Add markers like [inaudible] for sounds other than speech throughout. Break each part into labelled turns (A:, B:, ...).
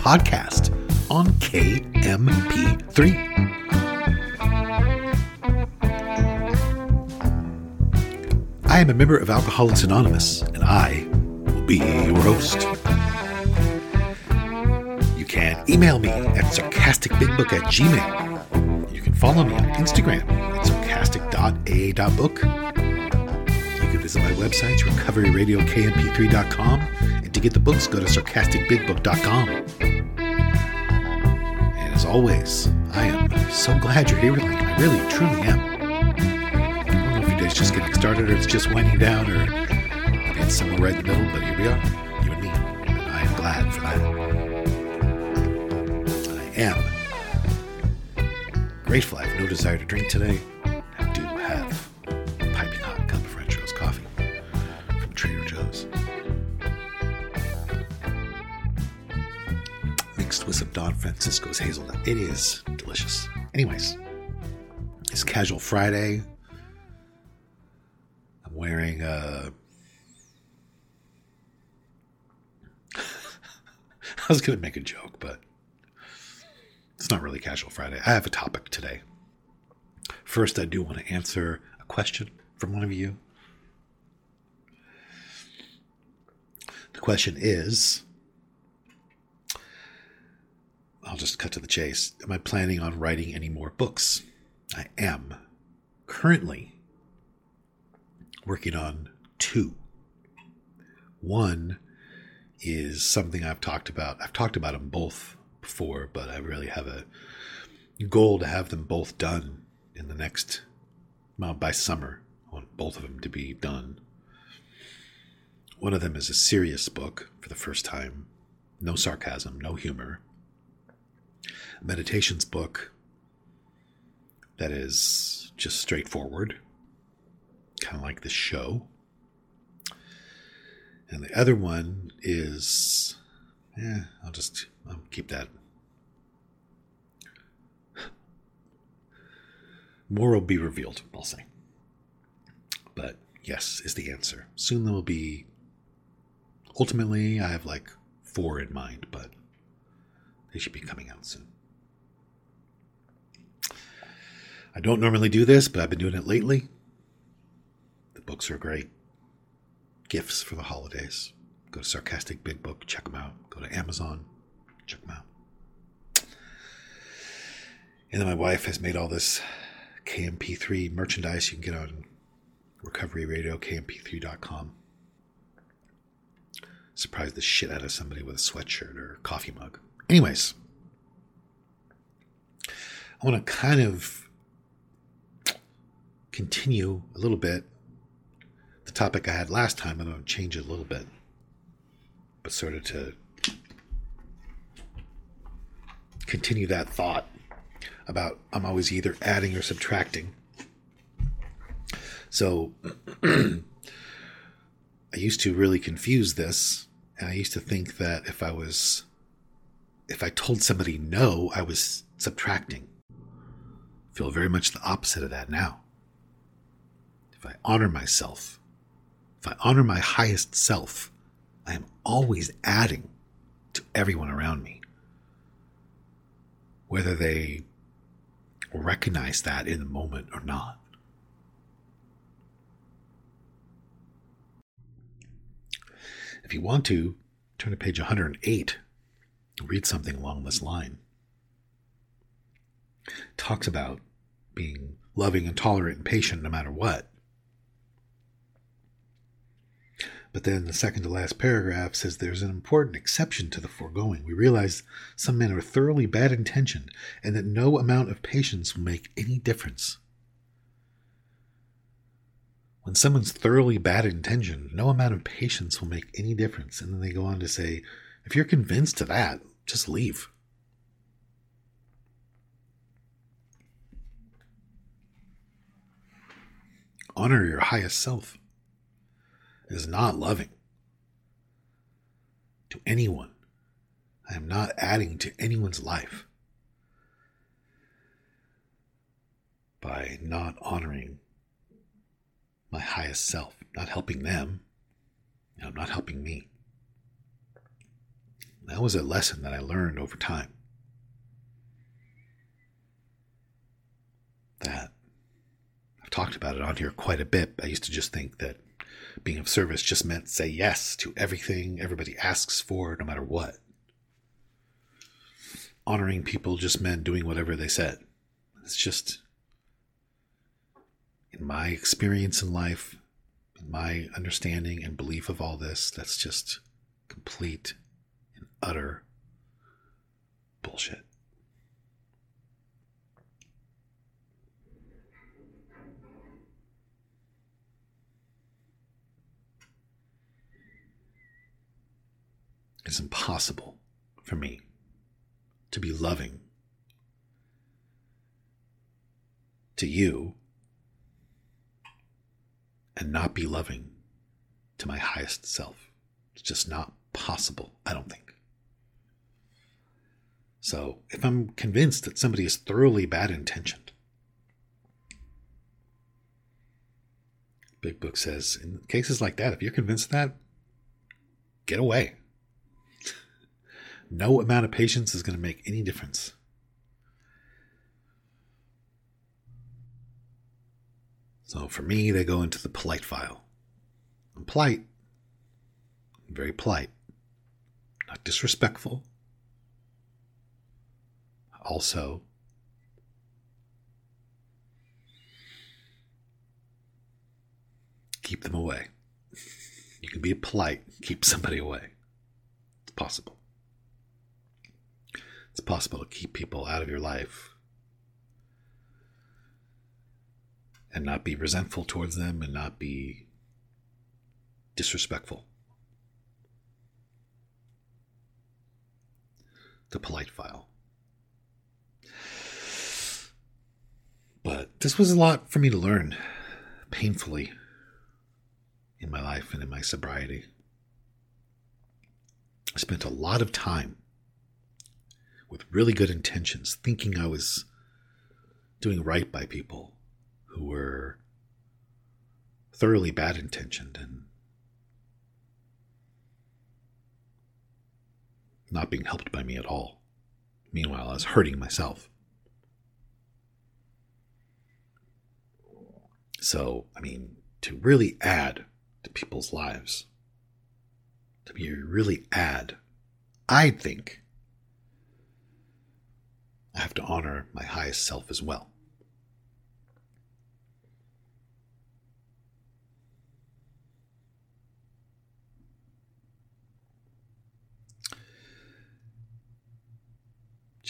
A: podcast on KMP3. I am a member of Alcoholics Anonymous, and I will be your host. You can email me at sarcasticbigbook at gmail. You can follow me on Instagram at sarcastic.aa.book. You can visit my website, recoveryradiokmp3.com, and to get the books, go to sarcasticbigbook.com. Always, I am so glad you're here with me. I really, truly am. I don't know if your day's just getting started or it's just winding down or maybe it's somewhere right in the middle, but here we are, you and me. And I am glad for that. I am grateful. I have no desire to drink today. Mixed with some Don Francisco's hazelnut. It is delicious. Anyways, it's casual Friday. I'm wearing uh [laughs] I was gonna make a joke, but it's not really casual Friday. I have a topic today. First, I do want to answer a question from one of you. The question is I'll just cut to the chase. Am I planning on writing any more books? I am currently working on two. One is something I've talked about. I've talked about them both before, but I really have a goal to have them both done in the next, well, by summer. I want both of them to be done. One of them is a serious book for the first time. No sarcasm, no humor. Meditations book that is just straightforward, kind of like this show. And the other one is, yeah, I'll just I'll keep that. More will be revealed, I'll say. But yes, is the answer. Soon there will be. Ultimately, I have like four in mind, but they should be coming out soon. I don't normally do this, but I've been doing it lately. The books are great. Gifts for the holidays. Go to Sarcastic Big Book, check them out. Go to Amazon, check them out. And then my wife has made all this KMP3 merchandise you can get on Recovery Radio, KMP3.com. Surprise the shit out of somebody with a sweatshirt or coffee mug. Anyways, I want to kind of continue a little bit the topic I had last time. I'm going to change it a little bit, but sort of to continue that thought about I'm always either adding or subtracting. So [clears throat] I used to really confuse this, and I used to think that if I was if I told somebody no, I was subtracting. I feel very much the opposite of that now. If I honor myself, if I honor my highest self, I am always adding to everyone around me. Whether they recognize that in the moment or not. If you want to, turn to page 108, read something along this line. Talks about being loving and tolerant and patient no matter what. But then the second to last paragraph says there's an important exception to the foregoing. We realize some men are thoroughly bad intentioned and that no amount of patience will make any difference. When someone's thoroughly bad intentioned, no amount of patience will make any difference. And then they go on to say, if you're convinced of that, just leave. Honor your highest self is not loving to anyone. I am not adding to anyone's life by not honoring my highest self, not helping them. And I'm not helping me. That was a lesson that I learned over time. That I've talked about it on here quite a bit. I used to just think that being of service just meant say yes to everything everybody asks for, no matter what. Honoring people just meant doing whatever they said. It's just, in my experience in life, in my understanding and belief of all this, that's just complete utter bullshit. It's impossible for me to be loving to you and not be loving to my highest self. It's just not possible, I don't think. So, if I'm convinced that somebody is thoroughly bad intentioned, Big Book says, in cases like that, if you're convinced that, get away. [laughs] No amount of patience is going to make any difference. So for me, they go into the polite file. I'm polite. I'm very polite. Not disrespectful. Also, keep them away. You can be polite, keep somebody away. It's possible it's possible to keep people out of your life and not be resentful towards them and not be disrespectful. The polite file. But this was a lot for me to learn painfully in my life and in my sobriety. I spent a lot of time with really good intentions, thinking I was doing right by people who were thoroughly bad intentioned and not being helped by me at all. Meanwhile, I was hurting myself. So, I mean, to really add to people's lives, to be really add, I think I have to honor my highest self as well.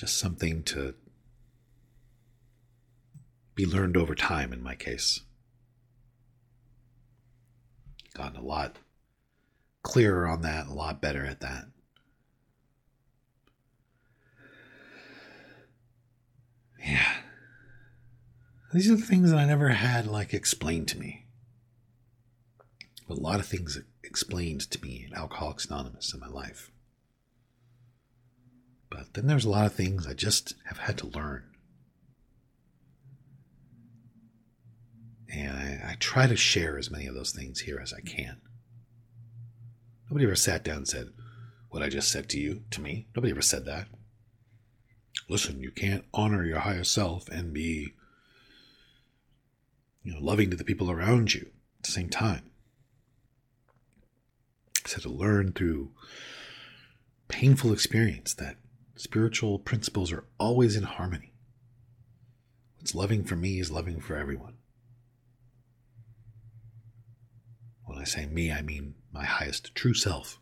A: Just something to be learned over time in my case. Gotten a lot clearer on that, a lot better at that. Yeah. These are the things that I never had like explained to me. A lot of things explained to me in Alcoholics Anonymous in my life. But then there's a lot of things I just have had to learn. And I, I try to share as many of those things here as I can. Nobody ever sat down and said, What I just said to you, to me. Nobody ever said that listen, you can't honor your higher self and be you know, loving to the people around you at the same time. So to learn through painful experience that spiritual principles are always in harmony. What's loving for me is loving for everyone. When I say me, I mean my highest true self.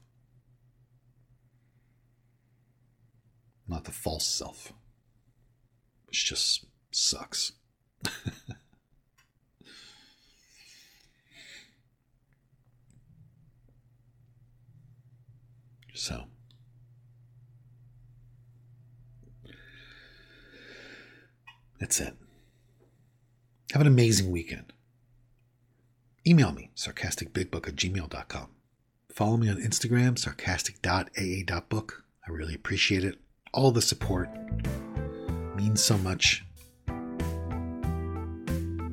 A: not the false self, which just sucks. [laughs] so, That's it. Have an amazing weekend. Email me, sarcasticbigbook at gmail.com. Follow me on Instagram, sarcastic.aa.book. I really appreciate it. All the support means so much.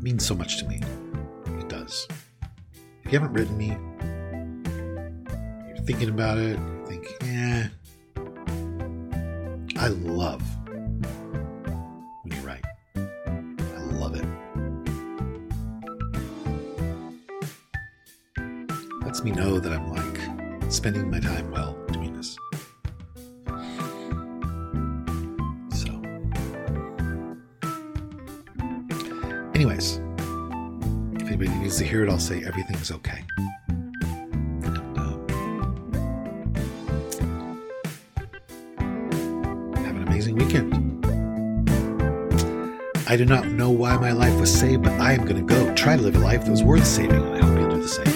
A: means so much to me. It does. If you haven't written me, you're thinking about it, you think, yeah, I love Lets me know that I'm like spending my time well doing this. So, anyways, if anybody needs to hear it, I'll say everything's okay. Um, have an amazing weekend. I do not know why my life was saved, but I am going to go try to live a life that was worth saving, and I hope you'll do the same.